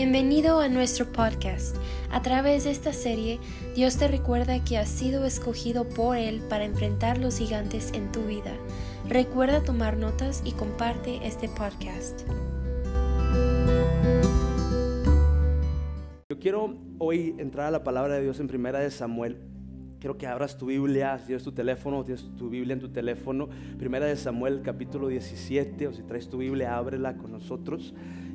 Bienvenido a nuestro podcast. A través de esta serie, Dios te recuerda que has sido escogido por Él para enfrentar los gigantes en tu vida. Recuerda tomar notas y comparte este podcast. Yo quiero hoy entrar a la palabra de Dios en primera de Samuel. Quiero que abras tu Biblia, si tienes tu teléfono, tienes tu Biblia en tu teléfono. Primera de Samuel, capítulo 17, o si traes tu Biblia, ábrela con nosotros.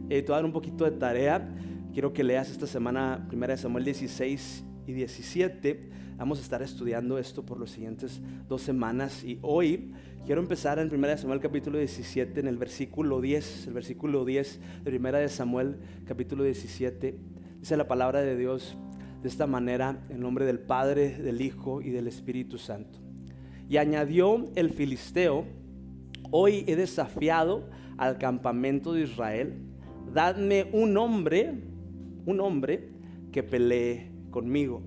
Eh, te voy a dar un poquito de tarea. Quiero que leas esta semana Primera de Samuel 16 y 17. Vamos a estar estudiando esto por las siguientes dos semanas. Y hoy quiero empezar en Primera de Samuel capítulo 17, en el versículo 10. El versículo 10 de Primera de Samuel capítulo 17. Dice la palabra de Dios de esta manera en nombre del Padre, del Hijo y del Espíritu Santo. Y añadió el filisteo, hoy he desafiado al campamento de Israel, dadme un hombre, un hombre que pelee conmigo.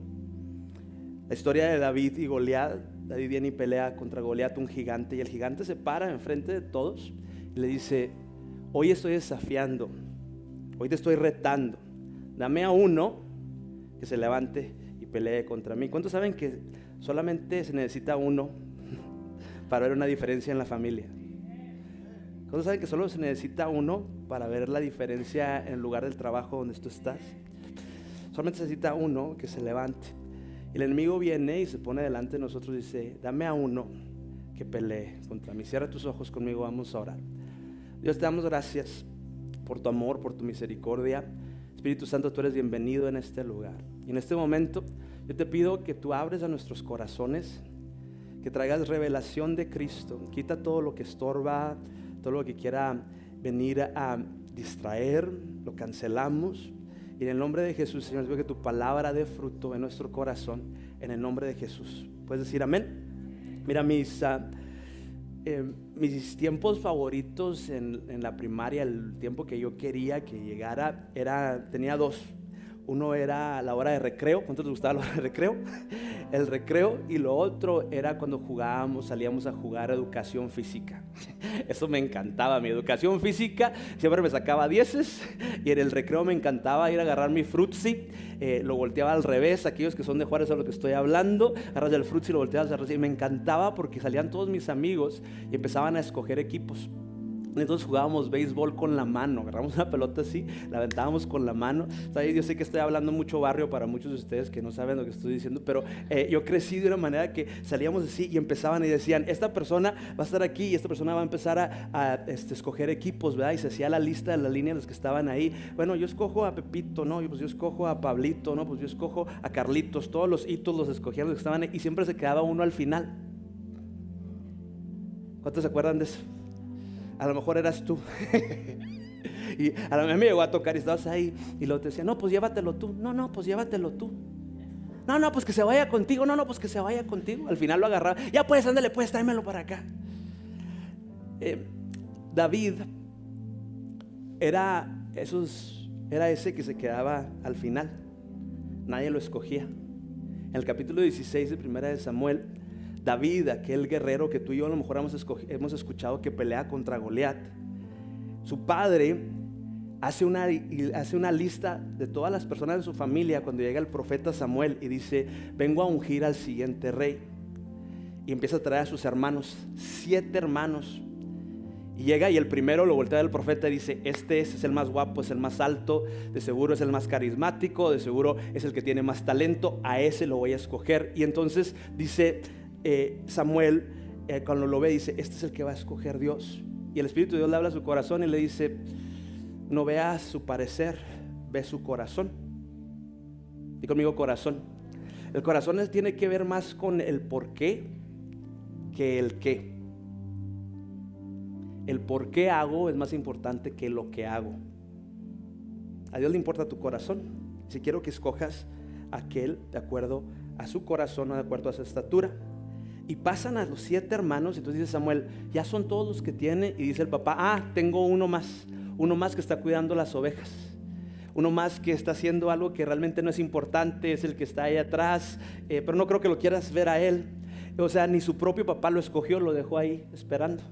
La historia de David y Goliat, David viene y pelea contra Goliat, un gigante, y el gigante se para enfrente de todos y le dice, hoy estoy desafiando, hoy te estoy retando, dame a uno que se levante y pelee contra mí. ¿Cuántos saben que solamente se necesita uno para ver una diferencia en la familia? ¿Cuántos saben que solo se necesita uno para ver la diferencia en el lugar del trabajo donde tú estás? Solamente necesita uno que se levante. El enemigo viene y se pone delante de nosotros y dice, dame a uno que pelee contra mí. Cierra tus ojos conmigo, vamos a orar. Dios, te damos gracias por tu amor, por tu misericordia. Espíritu Santo, tú eres bienvenido en este lugar. Y en este momento yo te pido que tú abres a nuestros corazones, que traigas revelación de Cristo. Quita todo lo que estorba, todo lo que quiera venir a distraer, lo cancelamos. Y en el nombre de Jesús, Señor, pido que tu palabra dé fruto en nuestro corazón, en el nombre de Jesús. ¿Puedes decir amén? Mira, mis, uh, eh, mis tiempos favoritos en, en, la primaria, el tiempo que yo quería que llegara, era, tenía dos. Uno era la hora de recreo. ¿Cuántos les gustaba la hora de recreo? El recreo. Y lo otro era cuando jugábamos, salíamos a jugar educación física. Eso me encantaba. Mi educación física siempre me sacaba dieces. Y en el recreo me encantaba ir a agarrar mi frutzi. Eh, lo volteaba al revés. Aquellos que son de Juárez a lo que estoy hablando. Agarras el frutzi y lo volteabas al revés. Y me encantaba porque salían todos mis amigos y empezaban a escoger equipos. Entonces jugábamos béisbol con la mano, agarramos una pelota así, la aventábamos con la mano. Yo sé que estoy hablando mucho barrio para muchos de ustedes que no saben lo que estoy diciendo, pero eh, yo crecí de una manera que salíamos así y empezaban y decían, esta persona va a estar aquí y esta persona va a empezar a, este, escoger equipos, ¿verdad? Y se hacía la lista de la línea de los que estaban ahí. Bueno, yo escojo a Pepito, ¿no? Pues yo escojo a Pablito, ¿no? Pues yo escojo a Carlitos, todos los hitos los escogían los que estaban ahí y siempre se quedaba uno al final. ¿Cuántos se acuerdan de eso? A lo mejor eras tú. y a mejor me llegó a tocar y estabas ahí y luego te decía, no, pues llévatelo tú. No, no, pues llévatelo tú. No, no, pues que se vaya contigo. No, no, pues que se vaya contigo. Al final lo agarraba. Ya pues, ándale, pues, tráemelo para acá. Eh, David era, esos, era ese que se quedaba al final. Nadie lo escogía. En el capítulo 16 de Primera de Samuel, David, aquel guerrero que tú y yo a lo mejor hemos, escuchado que pelea contra Goliat, su padre hace una, hace una lista de todas las personas de su familia cuando llega el profeta Samuel y dice, vengo a ungir al siguiente rey. Y empieza a traer a sus hermanos, siete hermanos. Y llega y el primero lo voltea del profeta y dice, este es, es, el más guapo, es el más alto, de seguro es el más carismático, de seguro es el que tiene más talento, a ese lo voy a escoger. Y entonces dice, eh, Samuel, eh, cuando lo ve, dice, este es el que va a escoger Dios. Y el Espíritu de Dios le habla a su corazón y le dice, no veas su parecer, ve su corazón. Y conmigo corazón. El corazón tiene que ver más con el por qué que el qué. El por qué hago es más importante que lo que hago. A Dios le importa tu corazón. Si quiero que escojas aquel de acuerdo a su corazón o de acuerdo a su estatura. Y pasan a los siete hermanos, entonces dice Samuel, ya son todos los que tiene, y dice el papá, ah, tengo uno más, uno más que está cuidando las ovejas, uno más que está haciendo algo que realmente no es importante, es el que está ahí atrás, eh, pero no creo que lo quieras ver a él. O sea, ni su propio papá lo escogió, lo dejó ahí esperando.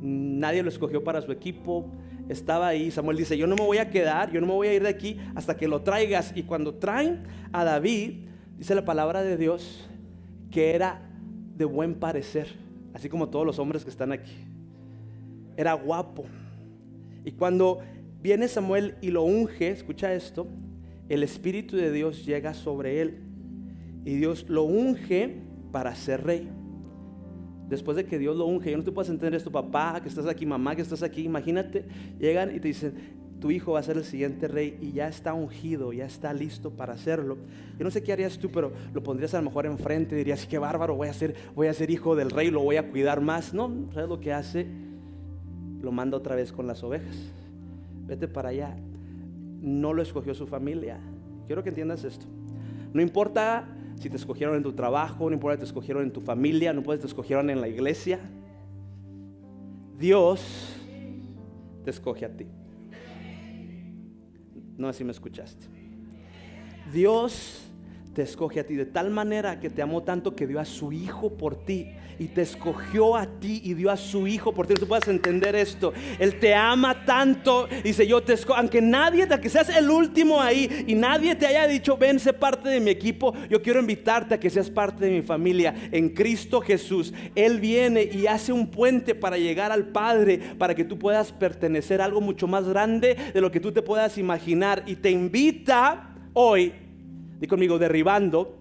Nadie lo escogió para su equipo, estaba ahí. Samuel dice, yo no me voy a quedar, yo no me voy a ir de aquí hasta que lo traigas. Y cuando traen a David, dice la palabra de Dios, que era de buen parecer, así como todos los hombres que están aquí. Era guapo. Y cuando viene Samuel y lo unge, escucha esto, el Espíritu de Dios llega sobre él. Y Dios lo unge para ser rey. Después de que Dios lo unge, yo no te puedes entender esto, papá, que estás aquí, mamá, que estás aquí. Imagínate, llegan y te dicen, tu hijo va a ser el siguiente rey y ya está ungido, ya está listo para hacerlo. Yo no sé qué harías tú, pero lo pondrías a lo mejor enfrente, dirías, qué bárbaro, voy a ser, voy a ser hijo del rey, lo voy a cuidar más. No, ¿sabes lo que hace? Lo manda otra vez con las ovejas. Vete para allá. No lo escogió su familia. Quiero que entiendas esto. No importa si te escogieron en tu trabajo, no importa si te escogieron en tu familia, no importa si te escogieron en la iglesia. Dios te escoge a ti. No así me escuchaste. Dios te escoge a ti de tal manera que te amó tanto que dio a su hijo por ti y te escogió a ti y dio a su hijo por ti. Tú puedes entender esto. Él te ama tanto. Dice, yo te escojo. Aunque nadie, que seas el último ahí y nadie te haya dicho, ven, sé parte de mi equipo, yo quiero invitarte a que seas parte de mi familia en Cristo Jesús. Él viene y hace un puente para llegar al Padre, para que tú puedas pertenecer a algo mucho más grande de lo que tú te puedas imaginar. Y te invita hoy, di conmigo, derribando,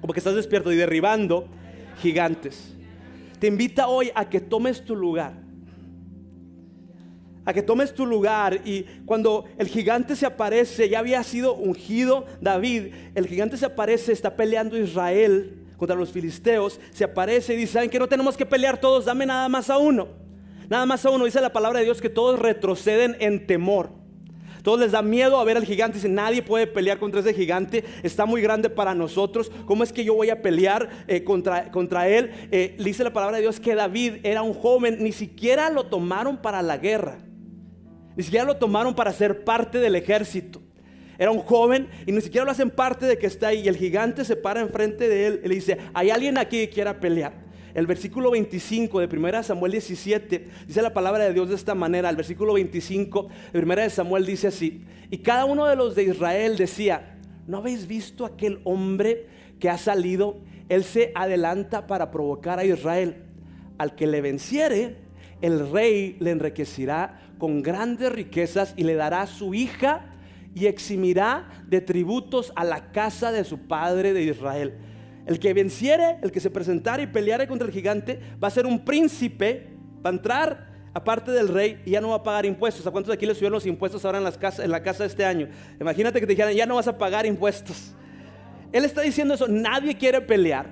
como que estás despierto y derribando gigantes te invita hoy a que tomes tu lugar. A que tomes tu lugar y cuando el gigante se aparece, ya había sido ungido David, el gigante se aparece, está peleando Israel contra los filisteos, se aparece y dice, ¿saben que no tenemos que pelear todos? Dame nada más a uno. Nada más a uno, dice la palabra de Dios que todos retroceden en temor. Todos les da miedo a ver al gigante. Dicen, nadie puede pelear contra ese gigante. Está muy grande para nosotros. ¿Cómo es que yo voy a pelear eh, contra, contra, él? Eh, dice la palabra de Dios que David era un joven. Ni siquiera lo tomaron para la guerra. Ni siquiera lo tomaron para ser parte del ejército. Era un joven y ni siquiera lo hacen parte de que está ahí. Y el gigante se para enfrente de él y le dice, hay alguien aquí que quiera pelear. El versículo 25 de 1 Samuel 17 dice la palabra de Dios de esta manera. El versículo 25 de 1 Samuel dice así. Y cada uno de los de Israel decía, ¿no habéis visto aquel hombre que ha salido? Él se adelanta para provocar a Israel. Al que le venciere, el rey le enriquecerá con grandes riquezas y le dará su hija y eximirá de tributos a la casa de su padre de Israel el que venciere, el que se presentara y peleara contra el gigante, va a ser un príncipe, va a entrar aparte del rey y ya no va a pagar impuestos. ¿A cuántos de aquí le subieron los impuestos ahora en, las casas, en la casa de este año? Imagínate que te dijeran, ya no vas a pagar impuestos. Él está diciendo eso, nadie quiere pelear.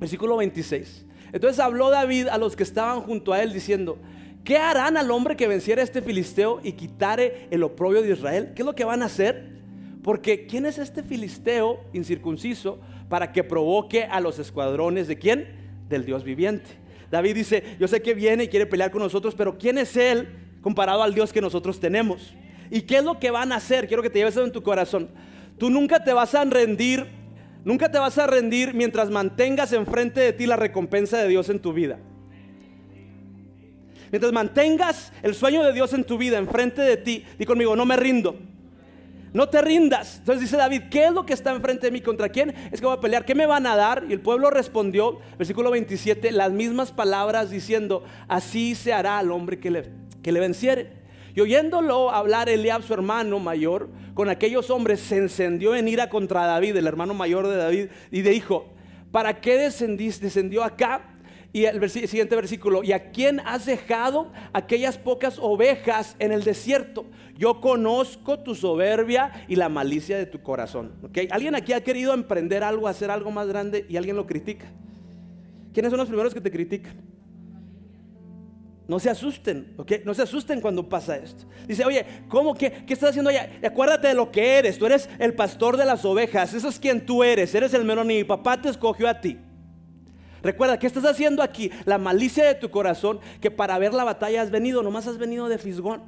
Versículo 26. Entonces habló David a los que estaban junto a él diciendo, ¿qué harán al hombre que venciera este filisteo y quitare el oprobio de Israel? ¿Qué es lo que van a hacer? Porque ¿quién es este filisteo incircunciso para que provoque a los escuadrones de quién? Del Dios viviente. David dice, yo sé que viene y quiere pelear con nosotros, pero ¿quién es Él comparado al Dios que nosotros tenemos? ¿Y qué es lo que van a hacer? Quiero que te lleves eso en tu corazón. Tú nunca te vas a rendir, nunca te vas a rendir mientras mantengas enfrente de ti la recompensa de Dios en tu vida. Mientras mantengas el sueño de Dios en tu vida enfrente de ti, di conmigo, no me rindo no te rindas. Entonces dice David, ¿qué es lo que está enfrente de mí? ¿Contra quién? Es que voy a pelear. ¿Qué me van a dar? Y el pueblo respondió, versículo 27, las mismas palabras diciendo, así se hará al hombre que le, que le venciere. Y oyéndolo hablar Eliab, su hermano mayor, con aquellos hombres, se encendió en ira contra David, el hermano mayor de David, y dijo, ¿para qué descendiste? Descendió acá y el siguiente versículo, ¿y a quién has dejado aquellas pocas ovejas en el desierto? Yo conozco tu soberbia y la malicia de tu corazón. ¿Okay? ¿Alguien aquí ha querido emprender algo, hacer algo más grande y alguien lo critica? ¿Quiénes son los primeros que te critican? No se asusten, ¿ok? No se asusten cuando pasa esto. Dice, oye, ¿cómo que qué estás haciendo allá? Acuérdate de lo que eres. Tú eres el pastor de las ovejas. Eso es quien tú eres. Eres el menor y papá te escogió a ti. Recuerda, ¿qué estás haciendo aquí? La malicia de tu corazón, que para ver la batalla has venido, nomás has venido de fisgón.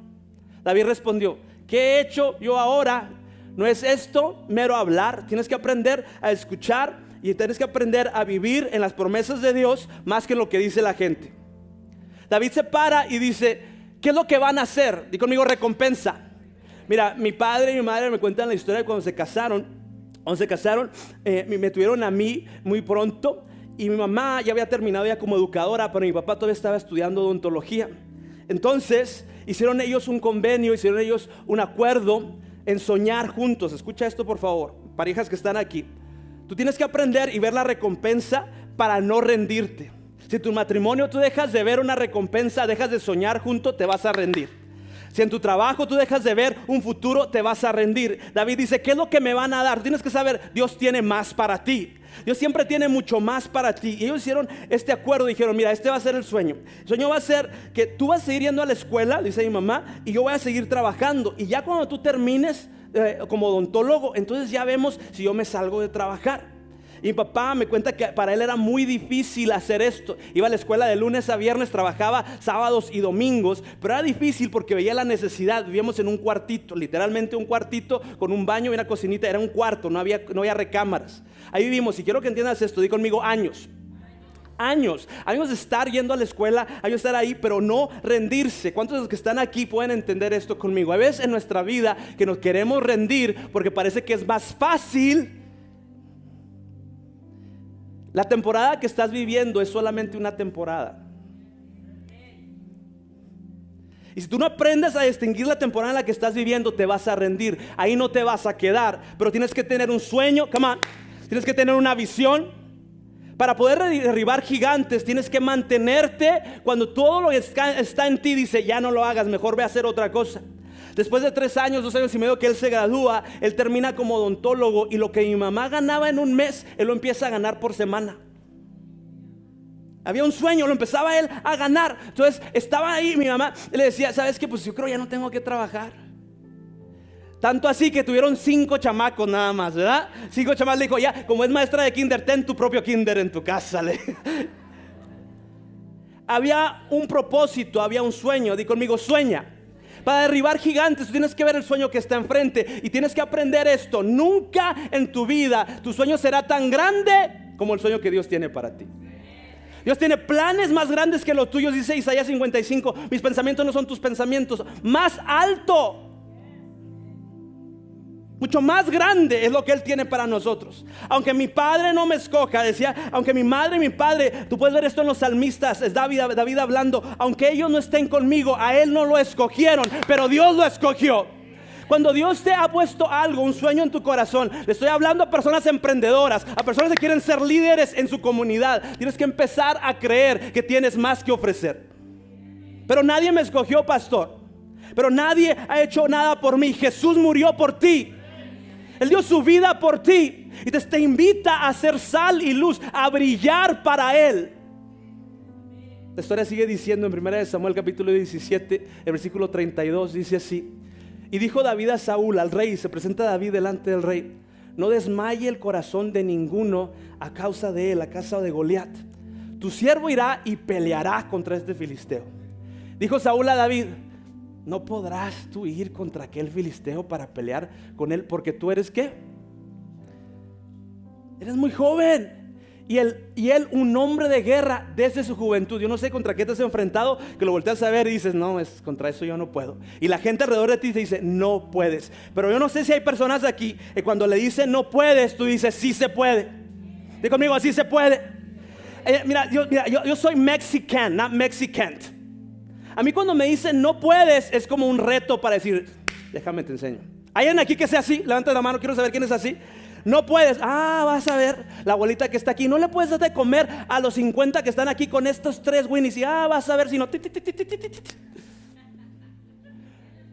David respondió, ¿qué he hecho yo ahora? No es esto mero hablar, tienes que aprender a escuchar y tienes que aprender a vivir en las promesas de Dios más que en lo que dice la gente. David se para y dice, ¿Qué es lo que van a hacer? Di conmigo recompensa. Mira, mi padre y mi madre me cuentan la historia de cuando se casaron. Cuando se casaron, eh, me tuvieron a mí muy pronto y mi mamá ya había terminado ya como educadora, pero mi papá todavía estaba estudiando odontología. Entonces, hicieron ellos un convenio, hicieron ellos un acuerdo en soñar juntos. Escucha esto, por favor, parejas que están aquí. Tú tienes que aprender y ver la recompensa para no rendirte. Si tu matrimonio tú dejas de ver una recompensa, dejas de soñar junto, te vas a rendir. Si en tu trabajo tú dejas de ver un futuro, te vas a rendir. David dice, ¿qué es lo que me van a dar? Tienes que saber, Dios tiene más para ti. Dios siempre tiene mucho más para ti. Y ellos hicieron este acuerdo, dijeron, mira, este va a ser el sueño. El sueño va a ser que tú vas a seguir yendo a la escuela, dice mi mamá, y yo voy a seguir trabajando. Y ya cuando tú termines eh, como odontólogo, entonces ya vemos si yo me salgo de trabajar. Y mi papá me cuenta que para él era muy difícil hacer esto. Iba a la escuela de lunes a viernes, trabajaba sábados y domingos, pero era difícil porque veía la necesidad. Vivíamos en un cuartito, literalmente un cuartito con un baño y una cocinita. Era un cuarto, no había, no había recámaras. Ahí vivimos. Y quiero que entiendas esto, di conmigo años años, años de estar yendo a la escuela, años de estar ahí, pero no rendirse. ¿Cuántos de los que están aquí pueden entender esto conmigo? A veces en nuestra vida que nos queremos rendir porque parece que es más fácil la temporada que estás viviendo es solamente una temporada. Y si tú no aprendes a distinguir la temporada en la que estás viviendo, te vas a rendir. Ahí no te vas a quedar. Pero tienes que tener un sueño, come on. Tienes que tener una visión. Para poder derribar gigantes, tienes que mantenerte cuando todo lo que está en ti dice, ya no lo hagas, mejor ve a hacer otra cosa. Después de tres años, dos años y medio que él se gradúa, él termina como odontólogo y lo que mi mamá ganaba en un mes, él lo empieza a ganar por semana. Había un sueño, lo empezaba él a ganar. Entonces estaba ahí, mi mamá le decía, ¿sabes qué? Pues yo creo ya no tengo que trabajar. Tanto así que tuvieron cinco chamacos nada más, ¿verdad? Cinco chamacos. Le dijo, ya, como es maestra de kinder, ten tu propio kinder en tu casa. había un propósito, había un sueño. Di conmigo, sueña. Para derribar gigantes, tú tienes que ver el sueño que está enfrente y tienes que aprender esto. Nunca en tu vida tu sueño será tan grande como el sueño que Dios tiene para ti. Dios tiene planes más grandes que los tuyos, dice Isaías 55. Mis pensamientos no son tus pensamientos. Más alto. Mucho más grande es lo que Él tiene para nosotros. Aunque mi padre no me escoja, decía, aunque mi madre y mi padre, tú puedes ver esto en los salmistas, es David, David hablando, aunque ellos no estén conmigo, a Él no lo escogieron, pero Dios lo escogió. Cuando Dios te ha puesto algo, un sueño en tu corazón, le estoy hablando a personas emprendedoras, a personas que quieren ser líderes en su comunidad, tienes que empezar a creer que tienes más que ofrecer. Pero nadie me escogió, pastor. Pero nadie ha hecho nada por mí. Jesús murió por ti. Él dio su vida por ti y te, invita a ser sal y luz, a brillar para Él. La historia sigue diciendo en 1 Samuel capítulo 17, el versículo 32, dice así. Y dijo David a Saúl, al rey, se presenta David delante del rey, no desmaye el corazón de ninguno a causa de él, a causa de Goliat. Tu siervo irá y peleará contra este filisteo. Dijo Saúl a David, no podrás tú ir contra aquel filisteo para pelear con él porque tú eres qué? Eres muy joven. Y él, y él, un hombre de guerra desde su juventud. Yo no sé contra qué te has enfrentado, que lo volteas a ver y dices, no, es contra eso yo no puedo. Y la gente alrededor de ti te dice, no puedes. Pero yo no sé si hay personas aquí que cuando le dicen no puedes, tú dices, sí se puede. Dí conmigo, así se puede. Eh, mira, yo, yo, soy mexican, not mexicant. A mí cuando me dicen no puedes es como un reto para decir, déjame te enseño. ¿Hay alguien aquí que sea así? Levanta la mano, quiero saber quién es así. No puedes. Ah, vas a ver la abuelita que está aquí. No le puedes dar de comer a los 50 que están aquí con estos tres winnies. Y ah, vas a ver si no.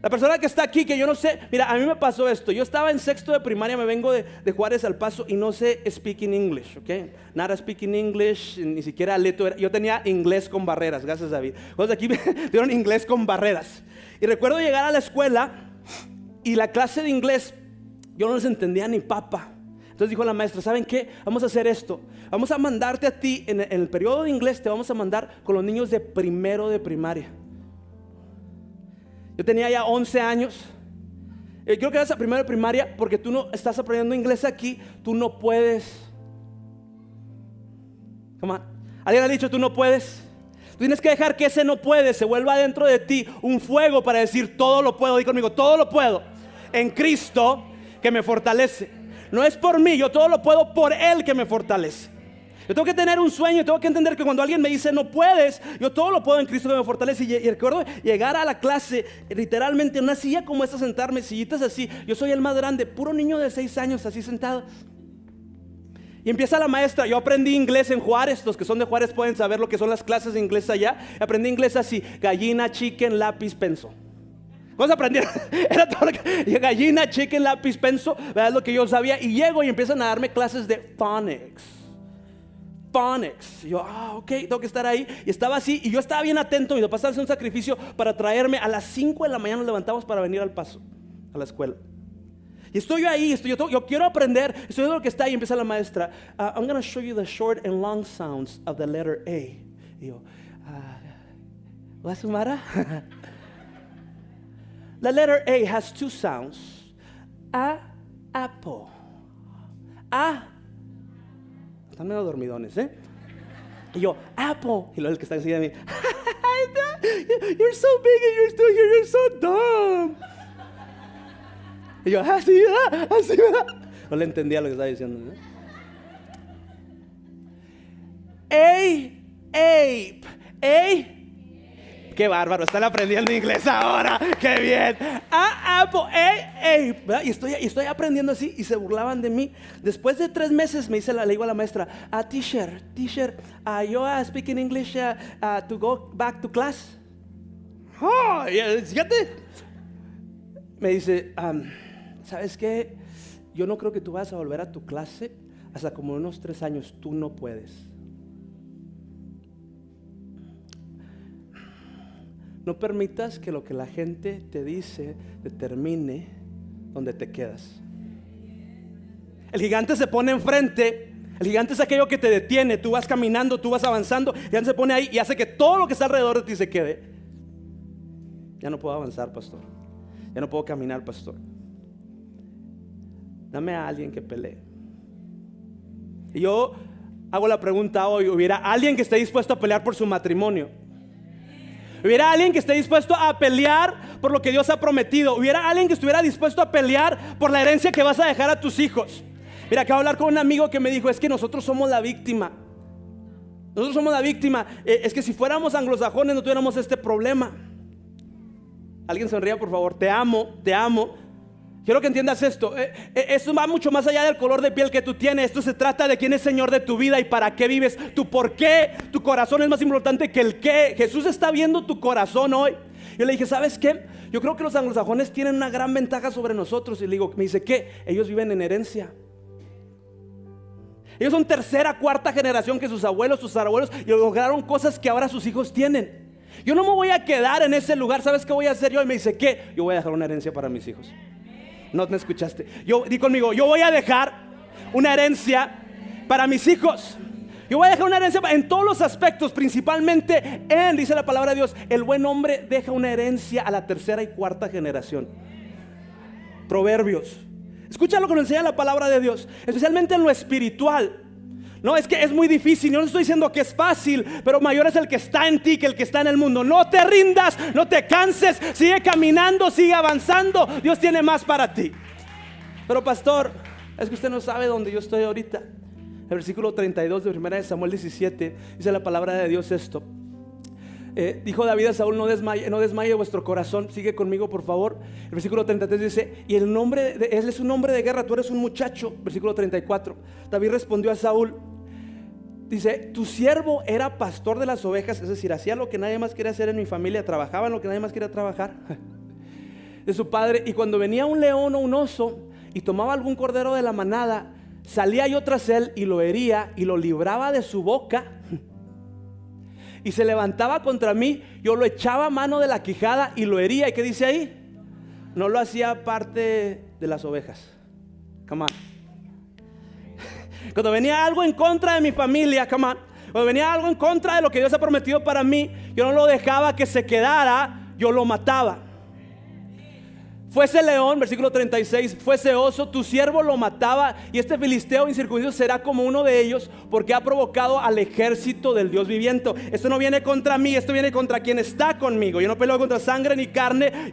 La persona que está aquí, que yo no sé, mira, a mí me pasó esto. Yo estaba en sexto de primaria, me vengo de, Juárez al Paso y no sé speaking English, ¿ok? Nada speaking English, ni siquiera leto. Yo tenía inglés con barreras, gracias David. Los de aquí tuvieron inglés con barreras. Y recuerdo llegar a la escuela y la clase de inglés, yo no les entendía ni papa. Entonces dijo la maestra, ¿saben qué? Vamos a hacer esto. Vamos a mandarte a ti, en el periodo de inglés, te vamos a mandar con los niños de primero de primaria. Yo tenía ya 11 años. Eh, creo que eras a primero primaria porque tú no estás aprendiendo inglés aquí, tú no puedes. ¿Alguien ha dicho tú no puedes? Tú tienes que dejar que ese no puede se vuelva dentro de ti un fuego para decir todo lo puedo. Di conmigo, todo lo puedo en Cristo que me fortalece. No es por mí, yo todo lo puedo por Él que me fortalece. Yo tengo que tener un sueño, tengo que entender que cuando alguien me dice no puedes, yo todo lo puedo en Cristo que me fortalece. Y, recuerdo llegar a la clase, literalmente en una silla como esta, sentarme, sillitas así. Yo soy el más grande, puro niño de seis años, así sentado. Y empieza la maestra. Yo aprendí inglés en Juárez. Los que son de Juárez pueden saber lo que son las clases de inglés allá. Aprendí inglés así: gallina, chicken, lápiz, penso. ¿Cómo se aprendieron? Era todo gallina, chicken, lápiz, penso. Es lo que yo sabía. Y llego y empiezan a darme clases de phonics phonics. Y yo, ah, ok, tengo que estar ahí. Y estaba así, y yo estaba bien atento. Mi papá estaba haciendo un sacrificio para traerme. A las 5 de la mañana nos levantamos para venir al paso, a la escuela. Y estoy yo ahí, estoy, yo, yo quiero aprender. Estoy viendo lo que está ahí. Empieza la maestra. Uh, I'm going to show you the short and long sounds of the letter A. Y yo, uh, ¿la sumara? the letter A has two sounds. A, apple. A, están medio dormidones, ¿eh? Y yo, Apple. Y luego el que está así de mí, You're so big and you're still here, you're so dumb. Y yo, así, ah, así, ¿verdad? No le entendía lo que estaba diciendo. ¿no? A, ape, A, Qué bárbaro, están aprendiendo inglés ahora. Qué bien. Ah, Apple, ey, ey. Y estoy, aprendiendo así y se burlaban de mí. Después de tres meses me dice la, le digo a la maestra, ah, teacher, teacher, uh, you are speaking English uh, uh, to go back to class. Oh, fíjate. Me dice, ¿sabes qué? Yo no creo que tú vas a volver a tu clase hasta como unos tres años. Tú no puedes. No permitas que lo que la gente te dice determine dónde te quedas. El gigante se pone enfrente. El gigante es aquello que te detiene. Tú vas caminando, tú vas avanzando. Y gigante se pone ahí y hace que todo lo que está alrededor de ti se quede. Ya no puedo avanzar, pastor. Ya no puedo caminar, pastor. Dame a alguien que pelee. Y yo hago la pregunta hoy, ¿hubiera alguien que esté dispuesto a pelear por su matrimonio? Hubiera alguien que esté dispuesto a pelear por lo que Dios ha prometido. Hubiera alguien que estuviera dispuesto a pelear por la herencia que vas a dejar a tus hijos. Mira, acabo de hablar con un amigo que me dijo, es que nosotros somos la víctima. Nosotros somos la víctima. Eh, es que si fuéramos anglosajones no tuviéramos este problema. Alguien sonría, por favor. Te amo, te amo. Quiero que entiendas esto. Eh, eh, esto va mucho más allá del color de piel que tú tienes. Esto se trata de quién es Señor de tu vida y para qué vives. Tu por qué, tu corazón es más importante que el qué. Jesús está viendo tu corazón hoy. Yo le dije, ¿sabes qué? Yo creo que los anglosajones tienen una gran ventaja sobre nosotros. Y le digo, me dice, ¿qué? Ellos viven en herencia. Ellos son tercera, cuarta generación que sus abuelos, sus abuelos, y lograron cosas que ahora sus hijos tienen. Yo no me voy a quedar en ese lugar. ¿Sabes qué voy a hacer yo? Y me dice, ¿qué? Yo voy a dejar una herencia para mis hijos. No me escuchaste. Yo di conmigo, yo voy a dejar una herencia para mis hijos. Yo voy a dejar una herencia en todos los aspectos, principalmente en, dice la palabra de Dios, el buen hombre deja una herencia a la tercera y cuarta generación. Proverbios. Escucha lo que nos enseña la palabra de Dios, especialmente en lo espiritual. No, es que es muy difícil. Yo no estoy diciendo que es fácil, pero mayor es el que está en ti que el que está en el mundo. No te rindas, no te canses, sigue caminando, sigue avanzando. Dios tiene más para ti. Pero pastor, es que usted no sabe dónde yo estoy ahorita. El versículo 32 de 1 Samuel 17 dice la palabra de Dios esto. Eh, dijo David a Saúl, no desmaye, no desmaye vuestro corazón, sigue conmigo por favor. El versículo 33 dice, y el nombre, de, él es un hombre de guerra, tú eres un muchacho. Versículo 34. David respondió a Saúl, Dice, tu siervo era pastor de las ovejas, es decir, hacía lo que nadie más quería hacer en mi familia, trabajaba en lo que nadie más quería trabajar. De su padre, y cuando venía un león o un oso y tomaba algún cordero de la manada, salía yo tras él y lo hería y lo libraba de su boca. Y se levantaba contra mí, yo lo echaba a mano de la quijada y lo hería. ¿Y qué dice ahí? No lo hacía parte de las ovejas. Come on. Cuando venía algo en contra de mi familia, come on, cuando venía algo en contra de lo que Dios ha prometido para mí, yo no lo dejaba que se quedara, yo lo mataba. Fuese león, versículo 36, fuese oso, tu siervo lo mataba y este filisteo incircunciso será como uno de ellos porque ha provocado al ejército del Dios viviente. Esto no viene contra mí, esto viene contra quien está conmigo. Yo no peleo contra sangre ni carne.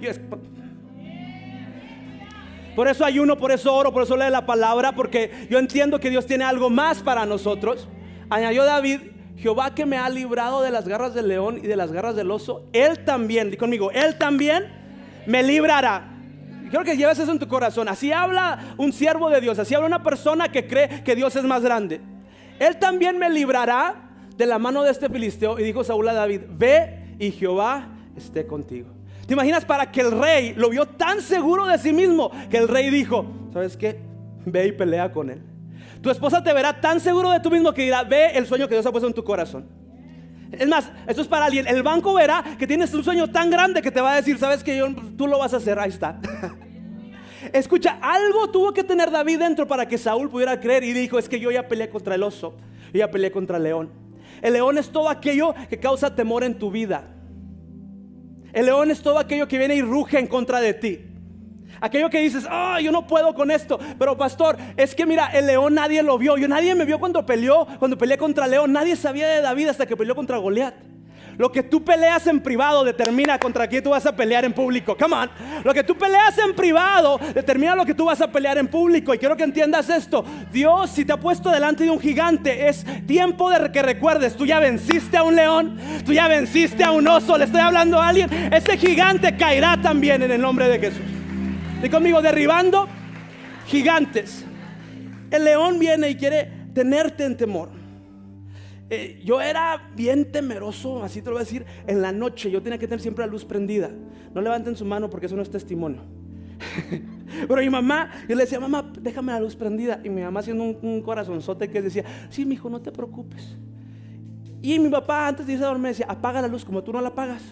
Por eso ayuno, por eso oro, por eso lee la palabra, porque yo entiendo que Dios tiene algo más para nosotros. Añadió David, Jehová que me ha librado de las garras del león y de las garras del oso, Él también, di conmigo, Él también me librará Quiero que lleves eso en tu corazón. Así habla un siervo de Dios, así habla una persona que cree que Dios es más grande. Él también me librará de la mano de este filisteo. Y dijo Saúl a David, ve y Jehová esté contigo. ¿Te imaginas para que el rey lo vio tan seguro de sí mismo que el rey dijo, ¿sabes qué? Ve y pelea con él. Tu esposa te verá tan seguro de tú mismo que dirá, ve el sueño que Dios ha puesto en tu corazón. Es más, esto es para alguien. El banco verá que tienes un sueño tan grande que te va a decir, sabes que tú lo vas a hacer, ahí está. Escucha, algo tuvo que tener David dentro para que Saúl pudiera creer y dijo, es que yo ya peleé contra el oso, yo ya peleé contra el león. El león es todo aquello que causa temor en tu vida. El león es todo aquello que viene y ruge en contra de ti. Aquello que dices, ah, yo no puedo con esto. Pero pastor, es que mira, el león nadie lo vio. Yo nadie me vio cuando peleó, cuando peleé contra el león. Nadie sabía de David hasta que peleó contra Goliat. Lo que tú peleas en privado determina contra quién tú vas a pelear en público. Come on. Lo que tú peleas en privado determina lo que tú vas a pelear en público. Y quiero que entiendas esto. Dios, si te ha puesto delante de un gigante, es tiempo de que recuerdes, tú ya venciste a un león, tú ya venciste a un oso. Le estoy hablando a alguien. Ese gigante caerá también en el nombre de Jesús. Y conmigo, derribando gigantes. El león viene y quiere tenerte en temor. Eh, yo era bien temeroso, así te lo voy a decir, en la noche yo tenía que tener siempre la luz prendida. No levanten su mano porque eso no es testimonio. Pero mi mamá, yo le decía, mamá, déjame la luz prendida. Y mi mamá haciendo un, corazonzote que decía, sí, mi hijo, no te preocupes. Y mi papá antes de irse a dormir decía, apaga la luz como tú no la apagas.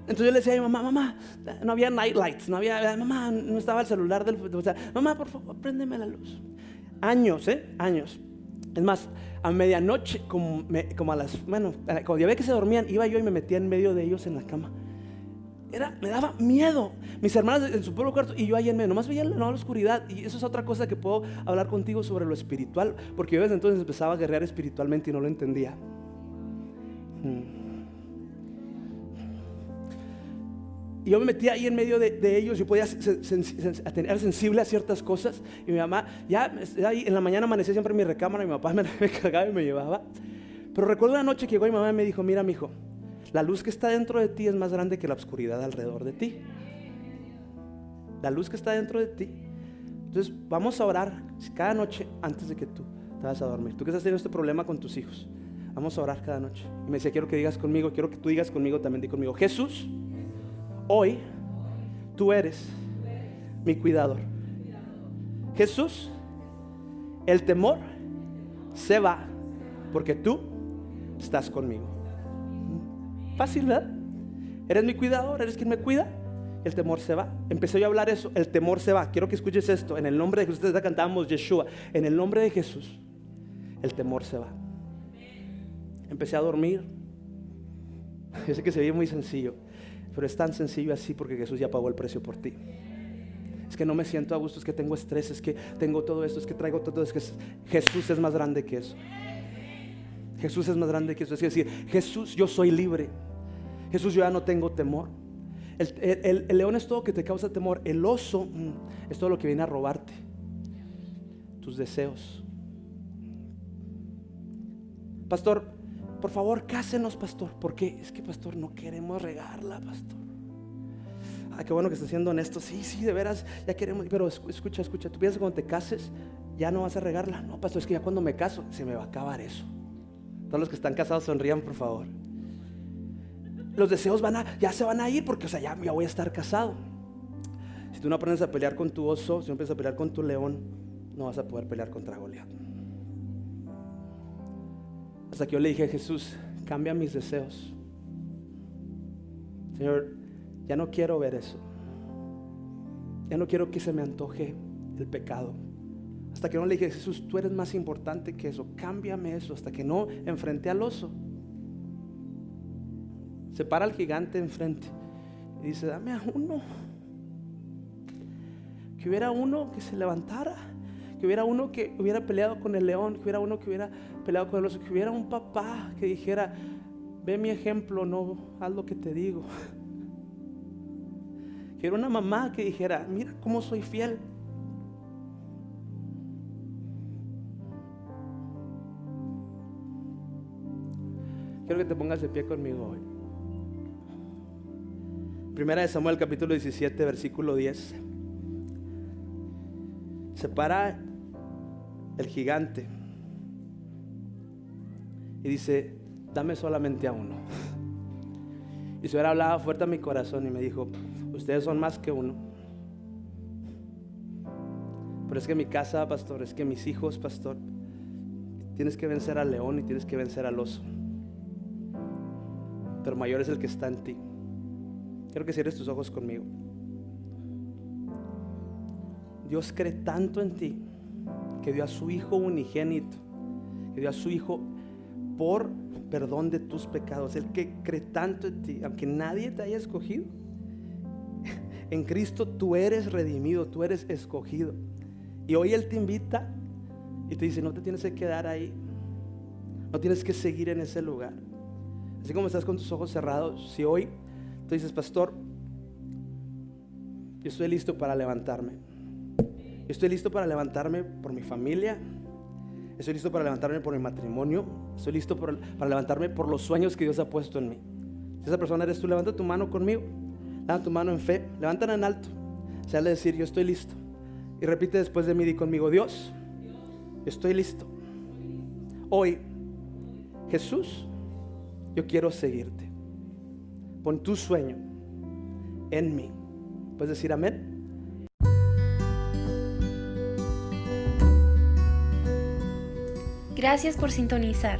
Entonces yo le decía a mi mamá, mamá, no había night lights, no había, mamá, no estaba el celular del, o sea, mamá, por favor, préndeme la luz. Años, ¿eh? Años. Es más, a medianoche, como, como a las, bueno, cuando ya que se dormían, iba yo y me metía en medio de ellos en la cama. Era, me daba miedo. Mis hermanas en su propio cuarto y yo ahí en medio. Nomás veía la, oscuridad. Y eso es otra cosa que puedo hablar contigo sobre lo espiritual. Porque yo desde entonces empezaba a guerrear espiritualmente y no lo entendía. Hmm. Y yo me metía ahí en medio de, ellos, yo podía tener sensible a ciertas cosas. Y mi mamá, ya ahí en la mañana amanecía siempre en mi recámara, mi papá me, me y me llevaba. Pero recuerdo una noche que llegó mi mamá y me dijo, mira, mi hijo, la luz que está dentro de ti es más grande que la oscuridad alrededor de ti. La luz que está dentro de ti. Entonces, vamos a orar cada noche antes de que tú te vas a dormir. Tú que estás teniendo este problema con tus hijos, vamos a orar cada noche. Y me decía, quiero que digas conmigo, quiero que tú digas conmigo también, di conmigo, Jesús hoy tú eres mi cuidador. Jesús, el temor se va porque tú estás conmigo. Fácil, ¿verdad? Eres mi cuidador, eres quien me cuida. El temor se va. Empecé yo a hablar eso. El temor se va. Quiero que escuches esto. En el nombre de Jesús, ustedes cantamos Yeshua. En el nombre de Jesús, el temor se va. Empecé a dormir. Yo sé que se ve muy sencillo. Pero es tan sencillo así porque Jesús ya pagó el precio por ti. Es que no me siento a gusto, es que tengo estrés, es que tengo todo esto, es que traigo todo, es que Jesús es más grande que eso. Jesús es más grande que eso. Es decir, Jesús, yo soy libre. Jesús, yo ya no tengo temor. El, león es todo que te causa temor. El oso mm, es todo lo que viene a robarte. Tus deseos. Pastor, por favor, cásenos, pastor. Porque es que, pastor, no queremos regarla, pastor. Ay, qué bueno que estás siendo honesto. Sí, sí, de veras, ya queremos. Pero escucha, escucha. Tú piensas que cuando te cases, ya no vas a regarla. No, pastor, es que ya cuando me caso, se me va a acabar eso. Todos los que están casados sonrían, por favor. Los deseos van a, ya se van a ir porque, o sea, ya, ya voy a estar casado. Si tú no aprendes a pelear con tu oso, si no aprendes a pelear con tu león, no vas a poder pelear contra Goliat. Hasta que yo le dije Jesús, cambia mis deseos. Señor, ya no quiero ver eso. Ya no quiero que se me antoje el pecado. Hasta que no le dije, Jesús, tú eres más importante que eso. Cámbiame eso. Hasta que no enfrenté al oso. Se para el gigante enfrente. Y dice, dame a uno. Que hubiera uno que se levantara. Que hubiera uno que hubiera peleado con el león. Que hubiera uno que hubiera peleado con el oso. Que hubiera un papá que dijera, ve mi ejemplo, no haz lo que te digo. Que era una mamá que dijera, mira cómo soy fiel. Quiero que te pongas de pie conmigo hoy. Primera de Samuel capítulo 17, versículo 10. Se para el gigante y dice, dame solamente a uno. Y se hubiera hablado fuerte a mi corazón y me dijo, ustedes son más que uno. Pero es que mi casa, pastor, es que mis hijos, pastor, tienes que vencer al león y tienes que vencer al oso pero mayor es el que está en ti. Quiero que cierres tus ojos conmigo. Dios cree tanto en ti que dio a su Hijo unigénito, que dio a su Hijo por perdón de tus pecados. El que cree tanto en ti, aunque nadie te haya escogido. En Cristo tú eres redimido, tú eres escogido. Y hoy Él te invita y te dice, no te tienes que quedar ahí. No tienes que seguir en ese lugar. Así como estás con tus ojos cerrados, si hoy tú dices, pastor, yo estoy listo para levantarme. Estoy listo para levantarme por mi familia. Estoy listo para levantarme por mi matrimonio. Estoy listo para levantarme por los sueños que Dios ha puesto en mí. Si esa persona eres tú, levanta tu mano conmigo. Levanta tu mano en fe. Levántala en alto. Se de decir, yo estoy listo. Y repite después de mí, di conmigo, Dios, estoy listo. Hoy, Jesús yo quiero seguirte. Pon tu sueño en mí. ¿Puedes decir amén? Gracias por sintonizar.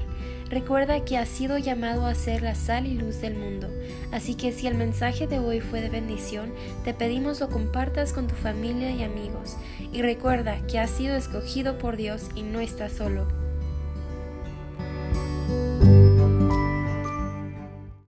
Recuerda que has sido llamado a ser la sal y luz del mundo, así que si el mensaje de hoy fue de bendición, te pedimos lo compartas con tu familia y amigos. Y recuerda que has sido escogido por Dios y no estás solo.